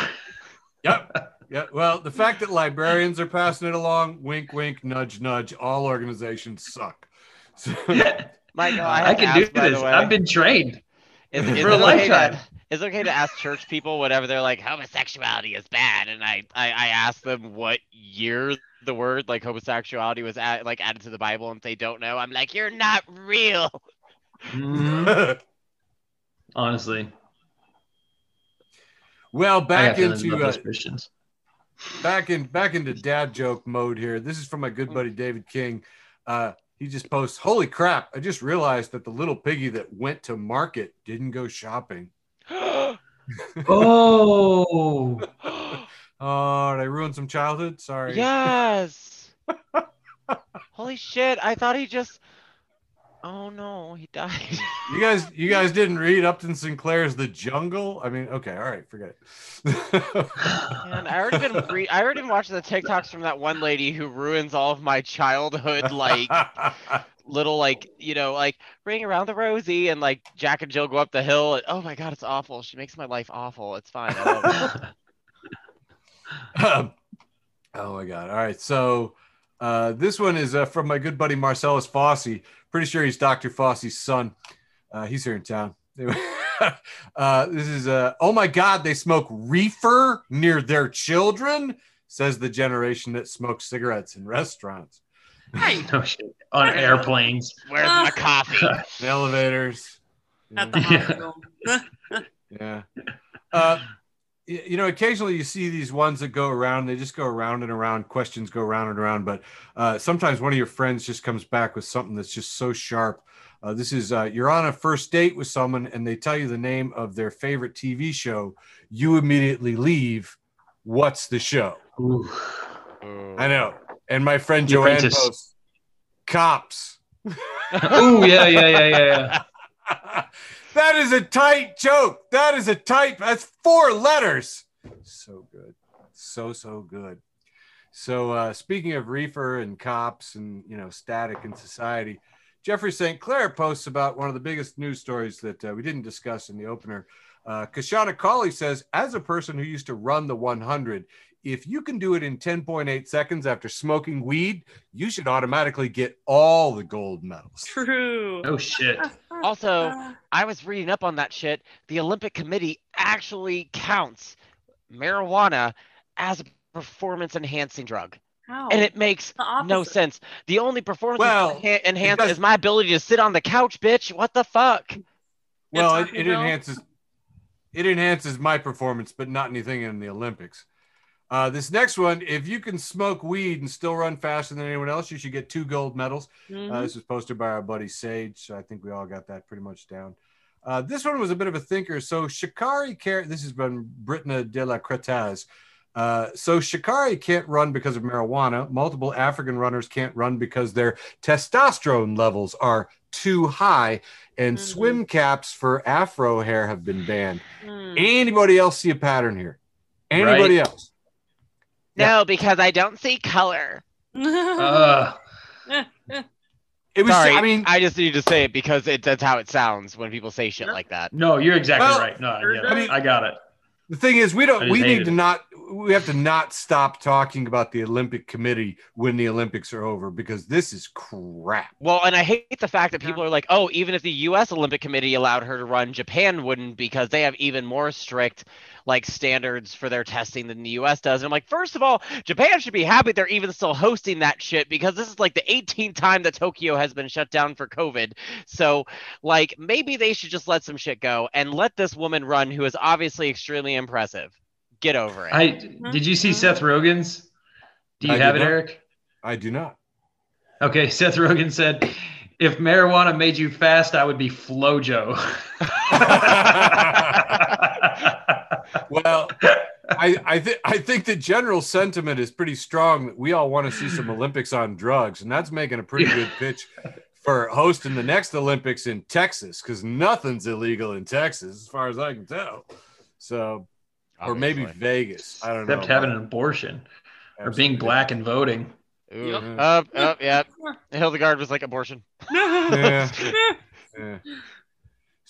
Yep. Yeah. Well, the fact that librarians are passing it along, wink, wink, nudge, nudge, all organizations suck. So, Michael, I, I can ask, do this. I've been trained is, is for a okay lifetime. to, is it okay to ask church people whatever they're like homosexuality is bad, and I I, I ask them what year the word like homosexuality was at, like added to the Bible, and if they don't know, I'm like, you're not real. Mhm. Honestly, well, back into about uh, Christians. Back in back into dad joke mode here. This is from my good buddy David King. Uh, he just posts, "Holy crap! I just realized that the little piggy that went to market didn't go shopping. Oh, Oh, did I ruin some childhood? Sorry. yes. Holy shit! I thought he just. Oh no, he died. You guys, you guys didn't read Upton Sinclair's The Jungle? I mean, okay, all right, forget it. Man, I already been re- I already been watching the TikToks from that one lady who ruins all of my childhood like little like you know like ring around the rosy and like Jack and Jill go up the hill. And, oh my god, it's awful. She makes my life awful. It's fine. I love it. Um, oh my god! All right, so uh, this one is uh, from my good buddy Marcellus Fossey. Pretty sure he's Dr. Fossey's son. Uh, he's here in town. uh, this is uh, oh my god! They smoke reefer near their children. Says the generation that smokes cigarettes in restaurants, Hey, no shit. On airplanes. Where's my coffee? in elevators. at the Yeah. hospital. Yeah. Y- you know, occasionally you see these ones that go around, they just go around and around, questions go around and around. But uh, sometimes one of your friends just comes back with something that's just so sharp. Uh, this is uh, you're on a first date with someone and they tell you the name of their favorite TV show. You immediately leave. What's the show? Ooh. I know. And my friend The Joanne Apprentice. posts cops. oh, yeah, yeah, yeah, yeah, yeah. that is a tight joke. That is a tight. That's four letters. So good. So so good. So uh, speaking of reefer and cops and you know static in society, Jeffrey St. Clair posts about one of the biggest news stories that uh, we didn't discuss in the opener. Uh, Kashana Cauley says, as a person who used to run the 100, if you can do it in 10.8 seconds after smoking weed, you should automatically get all the gold medals. True. Oh shit. Also, I was reading up on that shit. The Olympic Committee actually counts marijuana as a performance enhancing drug. How? And it makes no sense. The only performance Well, enha- enhanced does- is my ability to sit on the couch, bitch. What the fuck? Well, it, it enhances it enhances my performance, but not anything in the Olympics. Uh, this next one, if you can smoke weed and still run faster than anyone else, you should get two gold medals. Uh, Mhm. this was posted by our buddy Sage, so I think we all got that pretty much down. Uh, this one was a bit of a thinker. So Sha'Carri care. This has been Britni de la Cretaz. Uh, so Sha'Carri can't run because of marijuana. Multiple African runners can't run because their testosterone levels are too high, and Mhm. swim caps for afro hair have been banned. Hmm. Anybody else see a pattern here? Anybody Right. else? No, because I don't see color. Uh, It was. Sorry, I mean, I just need to say it because it, that's how it sounds when people say shit like that. no, you're exactly Well, right. No, I. I mean- I got it. The thing is, we don't. We need hated to it. not. We have to not stop talking about the Olympic Committee when the Olympics are over because this is crap. Well, and I hate the fact that people are like, oh, even if the U.S. Olympic Committee allowed her to run, Japan wouldn't because they have even more strict like standards for their testing than the U.S. does. And I'm like, first of all, Japan should be happy they're even still hosting that shit because this is like the 18th time that Tokyo has been shut down for COVID. So, like, maybe they should just let some shit go and let this woman run, who is obviously extremely impressive. Get over it. I mm-hmm. did you see Seth Rogen's? Do you I have did it, not. Eric? I do not. Okay, Seth Rogen said, "If marijuana made you fast, I would be FloJo." Well, I I think I think the general sentiment is pretty strong that we all want to see some Olympics on drugs, and that's making a pretty good pitch for hosting the next Olympics in Texas because nothing's illegal in Texas, as far as I can tell. So, or maybe Vegas. I don't know. Except having an abortion or being black and voting. Ooh. Yep. Up, up, yep. Hildegard was like abortion. Yeah. Yeah.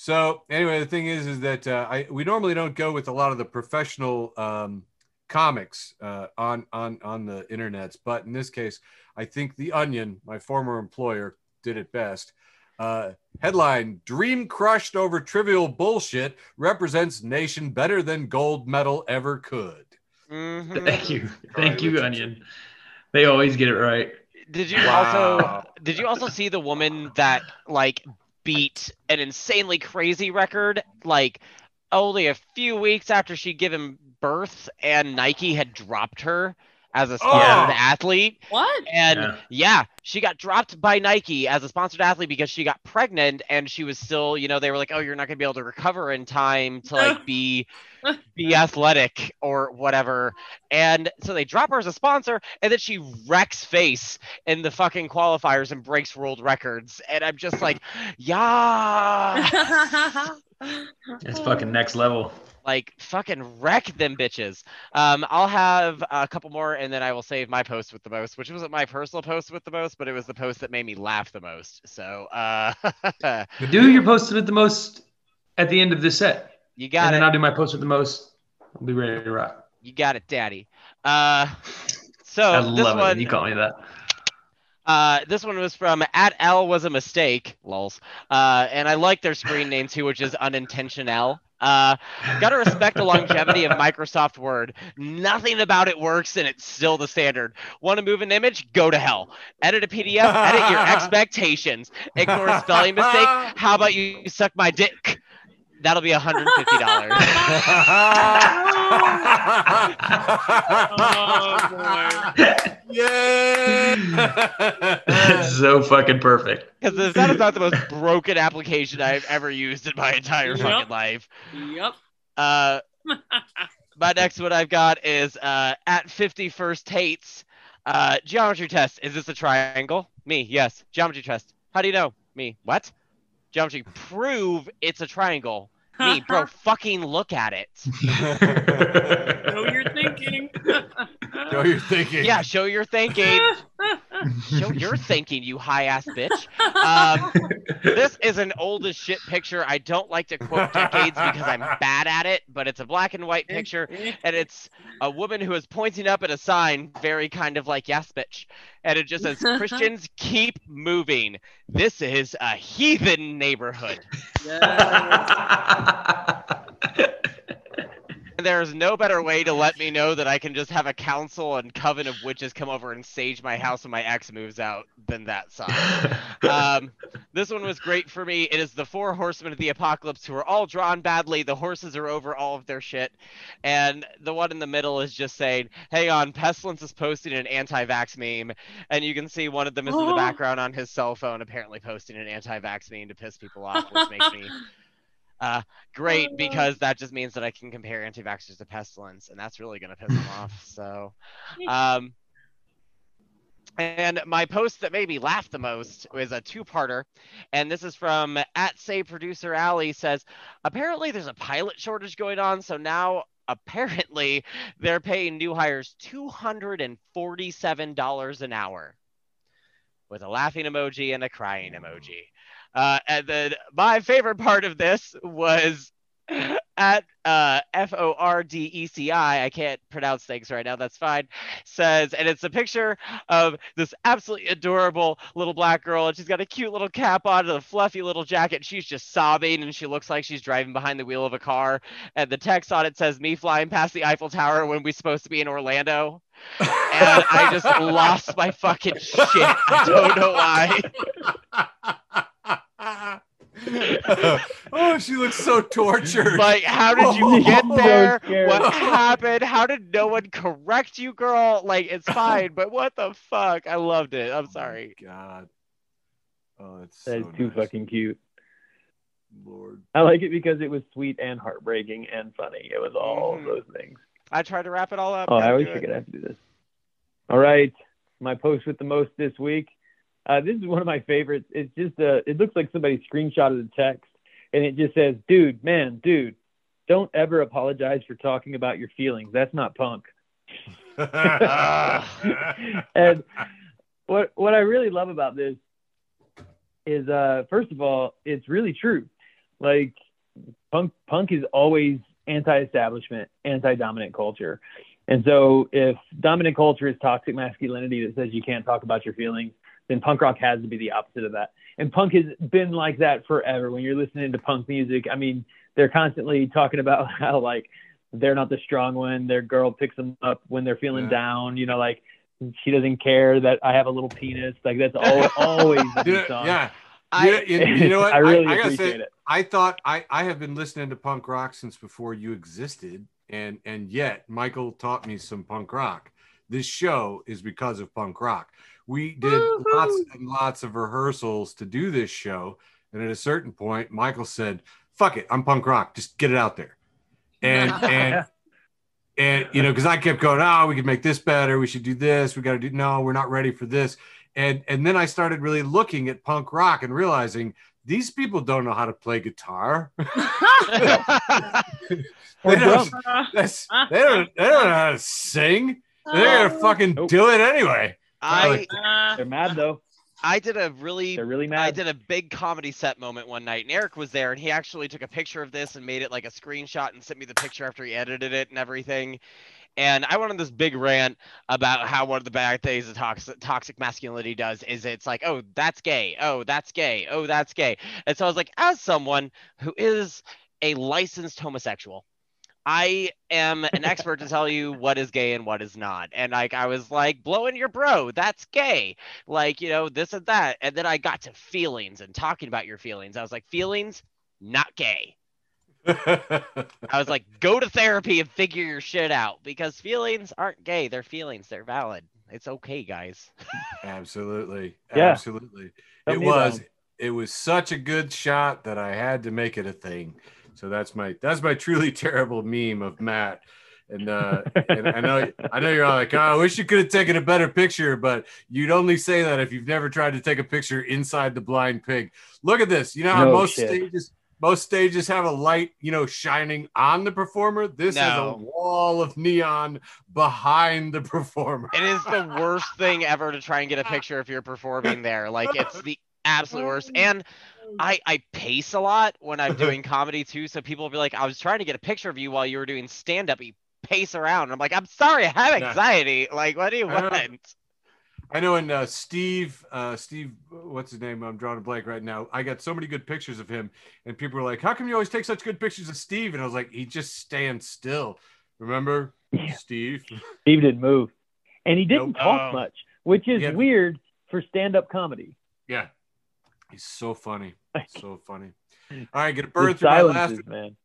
So anyway, the thing is, is that uh, I we normally don't go with a lot of the professional um, comics uh, on on on the internets, but in this case, I think the Onion, my former employer, did it best. Uh, headline: Dream crushed over trivial bullshit represents nation better than gold medal ever could. Mm-hmm. Thank you, thank you, Onion. They always get it right. Did you wow. also did you also see the woman that like beat an insanely crazy record like only a few weeks after she'd given birth and Nike had dropped her as a sponsored oh. athlete. What? And yeah. yeah. She got dropped by Nike as a sponsored athlete because she got pregnant and she was still, you know, they were like, "Oh, you're not going to be able to recover in time to like be be athletic or whatever." And so they drop her as a sponsor and then she wrecks face in the fucking qualifiers and breaks world records. And I'm just like, "Yeah." it's fucking next level like fucking wreck them bitches. Um, I'll have a couple more and then I will save my post with the most, which wasn't my personal post with the most, but it was the post that made me laugh the most. So uh do your post with the most at the end of this set. You got it. and it. then I'll do my post with the most. I'll be ready to rock. You got it, daddy. Uh so I love it. One, you call me that. Uh, this one was from at L was a mistake, lols. Uh, and I like their screen name too, which is unintentional. Uh, gotta respect the longevity of Microsoft Word. Nothing about it works, and it's still the standard. Want to move an image? Go to hell. Edit a PDF. edit your expectations. Ignore a spelling mistake. How about you suck my dick? That'll be $150. oh, yeah. so fucking perfect. Because that is not the most broken application I've ever used in my entire yep. fucking life. Yep. Uh, my next one I've got is uh, at 51st hates. Uh, geometry test. Is this a triangle? Me, yes. Geometry test. How do you know? Me, what? Geometry, prove it's a triangle. Me, bro, fucking look at it. know you're thinking. show your thinking. Yeah, show your thinking. show your thinking, you high ass bitch. Um, this is an old as shit picture. I don't like to quote decades because I'm bad at it, but it's a black and white picture, and it's a woman who is pointing up at a sign, very kind of like yes, bitch, and it just says Christians keep moving. This is a heathen neighborhood. There's no better way to let me know that I can just have a council and coven of witches come over and sage my house when my ex moves out than that song. um, this one was great for me. It is the four horsemen of the apocalypse who are all drawn badly. The horses are over all of their shit. And the one in the middle is just saying, Hey, on Pestilence is posting an anti vax meme. And you can see one of them is in the background on his cell phone, apparently posting an anti vax meme to piss people off, which makes me uh, great oh, because that just means that I can compare anti-vaxxers to pestilence, and that's really going to piss them off. So, um, and my post that made me laugh the most was a two-parter, and this is from at say producer Ali says, apparently there's a pilot shortage going on, so now apparently they're paying new hires $247 an hour with a laughing emoji and a crying emoji. Uh, and then my favorite part of this was at uh, F O R D E C I, I can't pronounce things right now, that's fine, says, and it's a picture of this absolutely adorable little black girl, and she's got a cute little cap on and a fluffy little jacket. She's just sobbing, and she looks like she's driving behind the wheel of a car. And the text on it says, Me flying past the Eiffel Tower when we're supposed to be in Orlando. and I just lost my fucking shit. I don't know why. oh, she looks so tortured. Like, how did you oh, get there? So what happened? How did no one correct you, girl? Like, it's fine, but what the fuck? I loved it. I'm sorry. Oh God. Oh, that's so that's too nice. fucking cute. Lord. I like it because it was sweet and heartbreaking and funny. It was all mm. those things. I tried to wrap it all up. Oh, I always forget I have to do this. All right. My post with the most this week uh, this is one of my favorites. It's just uh, it looks like somebody screenshotted the text and it just says, dude, man, dude, don't ever apologize for talking about your feelings. That's not punk. and what, what I really love about this is, uh, first of all, it's really true. Like punk, punk is always anti-establishment, anti-dominant culture. And so if dominant culture is toxic masculinity that says you can't talk about your feelings, then punk rock has to be the opposite of that. And punk has been like that forever. When you're listening to punk music, I mean, they're constantly talking about how like they're not the strong one. Their girl picks them up when they're feeling yeah. down. You know, like she doesn't care that I have a little penis. Like that's always, always the song. Yeah. I, you, you, know what? I really I, I appreciate say, it. I thought I, I have been listening to punk rock since before you existed, and and yet Michael taught me some punk rock. This show is because of punk rock. We did Woo-hoo! lots and lots of rehearsals to do this show, and at a certain point, Michael said, "Fuck it, I'm punk rock. Just get it out there." And and and you know, because I kept going, "Oh, we could make this better. We should do this. We got to do." No, we're not ready for this and and then I started really looking at punk rock and realizing these people don't know how to play guitar. they, don't, they, don't, they don't know how to sing. They're gonna fucking nope. do it anyway. I they're mad though. I did a really They're really mad. I did a big comedy set moment one night and Eric was there and he actually took a picture of this and made it like a screenshot and sent me the picture after he edited it and everything. And I went on this big rant about how one of the bad things that toxic, toxic masculinity does is it's like, oh, that's gay. Oh, that's gay. Oh, that's gay. And so I was like, as someone who is a licensed homosexual, I am an expert to tell you what is gay and what is not. And like I was like, blowing your bro, that's gay. Like, you know, this and that. And then I got to feelings and talking about your feelings. I was like, feelings, not gay. I was like, go to therapy and figure your shit out because feelings aren't gay. They're feelings. They're valid. It's okay, guys. Absolutely. Yeah. Absolutely. Tell it was that. it was such a good shot that I had to make it a thing. So that's my that's my truly terrible meme of Matt. And, uh, and I know I know you're all like, oh, I wish you could have taken a better picture, but you'd only say that if you've never tried to take a picture inside the blind pig. Look at this. You know how no most shit. stages most stages have a light, you know, shining on the performer. This no. is a wall of neon behind the performer. It is the worst thing ever to try and get a picture if you're performing there. Like it's the absolute worst. And I I pace a lot when I'm doing comedy too. So people will be like, I was trying to get a picture of you while you were doing stand up. You pace around. I'm like, I'm sorry, I have anxiety. Like, what do you want? I know, and uh, Steve, uh, Steve, what's his name? I'm drawing a blank right now. I got so many good pictures of him, and people were like, "How come you always take such good pictures of Steve?" And I was like, "He just stands still." Remember, yeah. Steve? Steve didn't move, and he didn't nope. talk uh, much, which is yeah. weird for stand-up comedy. Yeah, he's so funny, so funny. All right, get a bird through my last man.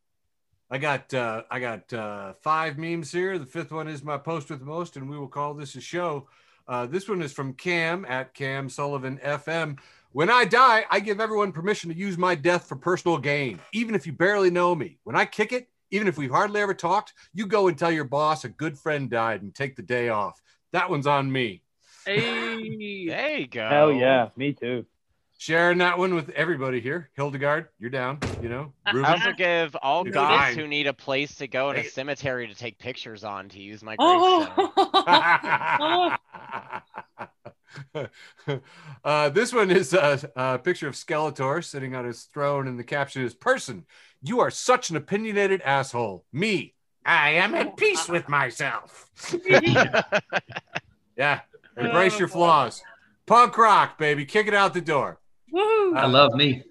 I got uh, I got uh, five memes here. The fifth one is my post with the most, and we will call this a show. Uh, this one is from Cam at Cam Sullivan FM. When I die, I give everyone permission to use my death for personal gain, even if you barely know me. When I kick it, even if we've hardly ever talked, you go and tell your boss a good friend died and take the day off. That one's on me. Hey, there you go. Hell yeah, me too sharing that one with everybody here. Hildegard, you're down. You know, I forgive all gods who need a place to go in a cemetery to take pictures on to use my gravestone. uh, this one is a, a, picture of Skeletor sitting on his throne, and the caption is "Person, you are such an opinionated asshole. Me, I am at peace with myself." yeah, embrace your flaws. Punk rock, baby, kick it out the door. Woo! I love me.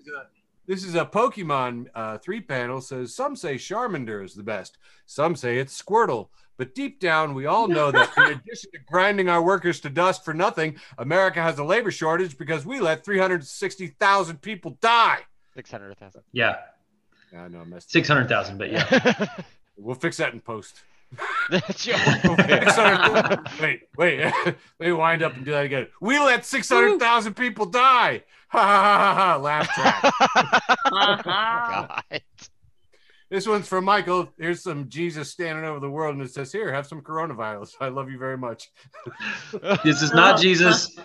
This is a Pokemon uh, three panel. Says some say Charmander is the best. Some say it's Squirtle. But deep down, we all know that in addition to grinding our workers to dust for nothing, America has a labor shortage because we let 360,000 people die. 600,000. Yeah. Yeah, I know. I messed 600,000, but yeah. we'll fix that in post. That's your wait, wait, let me wind up and do that again. We let 600,000 people die. Ha ha ha ha! Laugh track. God. This one's from Michael. Here's some Jesus standing over the world, and it says, "Here, have some coronavirus. I love you very much." this is not Jesus.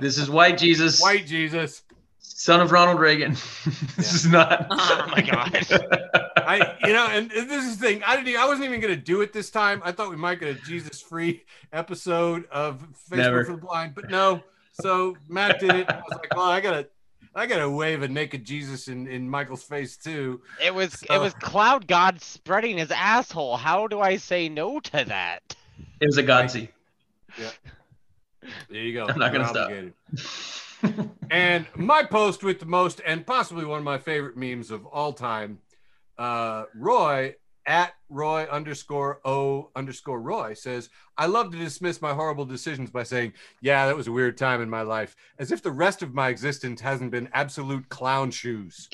This is white Jesus. White Jesus. Son of Ronald Reagan. this yeah. is not. Oh my god. I, you know, and this is the thing. I didn't. I wasn't even gonna do it this time. I thought we might get a Jesus-free episode of Facebook Never. for the Blind, but no. So Matt did it. I was like, well, I gotta, I gotta wave a naked Jesus in, in Michael's face too. It was so. it was Cloud God spreading his asshole. How do I say no to that? It was a Godsey. Yeah. There you go. I'm not You're gonna stop. And my post with the most and possibly one of my favorite memes of all time, uh, Roy at Roy underscore O underscore Roy says, I love to dismiss my horrible decisions by saying, Yeah, that was a weird time in my life, as if the rest of my existence hasn't been absolute clown shoes.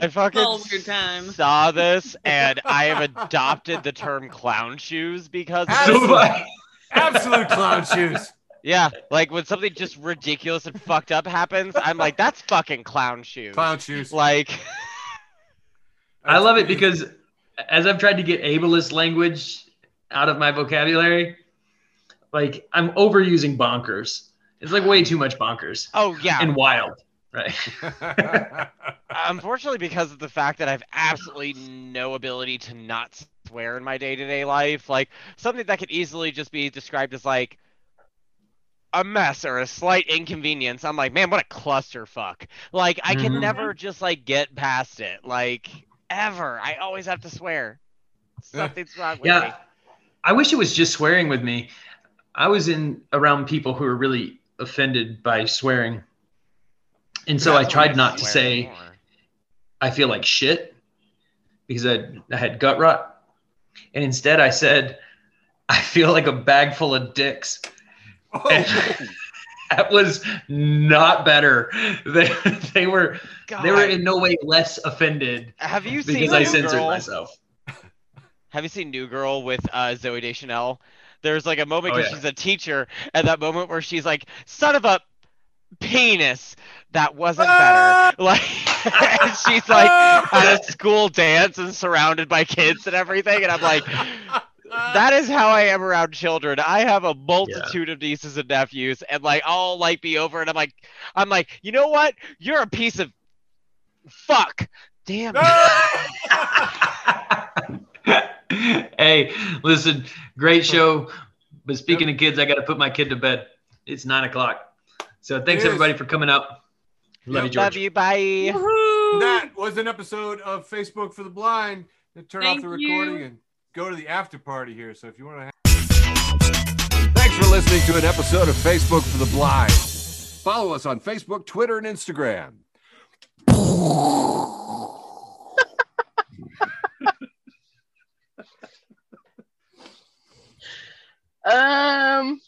I fucking time. saw this and I have adopted the term clown shoes because absolute, absolute clown shoes. Yeah, like when something just ridiculous and fucked up happens, I'm like, that's fucking clown shoes. Clown shoes. Like I love it because as I've tried to get ableist language out of my vocabulary, like I'm overusing bonkers. It's like way too much bonkers. Oh yeah. And wild. Right. Unfortunately, because of the fact that I have absolutely no ability to not swear in my day to day life, like something that could easily just be described as like a mess or a slight inconvenience, I'm like, man, what a clusterfuck. Like I can mm-hmm. never just like get past it. Like ever. I always have to swear. Something's wrong with yeah. me. I wish it was just swearing with me. I was in around people who were really offended by swearing. And so I tried not to say more. I feel like shit because I, I had gut rot. And instead I said I feel like a bag full of dicks. Oh. that was not better. They they were God. they were in no way less offended. Have you seen because I censored Girl? myself? Have you seen New Girl with uh, Zooey Deschanel? There's like a moment because oh, yeah. she's a teacher, and that moment where she's like, "Son of a penis." That wasn't better. Ah! Like, she's like ah! at a school dance and surrounded by kids and everything, and I'm like, that is how I am around children. I have a multitude yeah. of nieces and nephews, and like I'll like be over, and I'm like, I'm like, you know what? You're a piece of fuck. Damn. Ah! hey, listen, great show. But speaking yep. of kids, I got to put my kid to bed. It's nine o'clock. So thanks everybody for coming up. Love yep. you, George. Love you. Bye. Woo-hoo! That was an episode of Facebook for the Blind. Turn Thank off the recording you. and go to the after party here. So if you want to. Have... Thanks for listening to an episode of Facebook for the Blind. Follow us on Facebook, Twitter, and Instagram. uh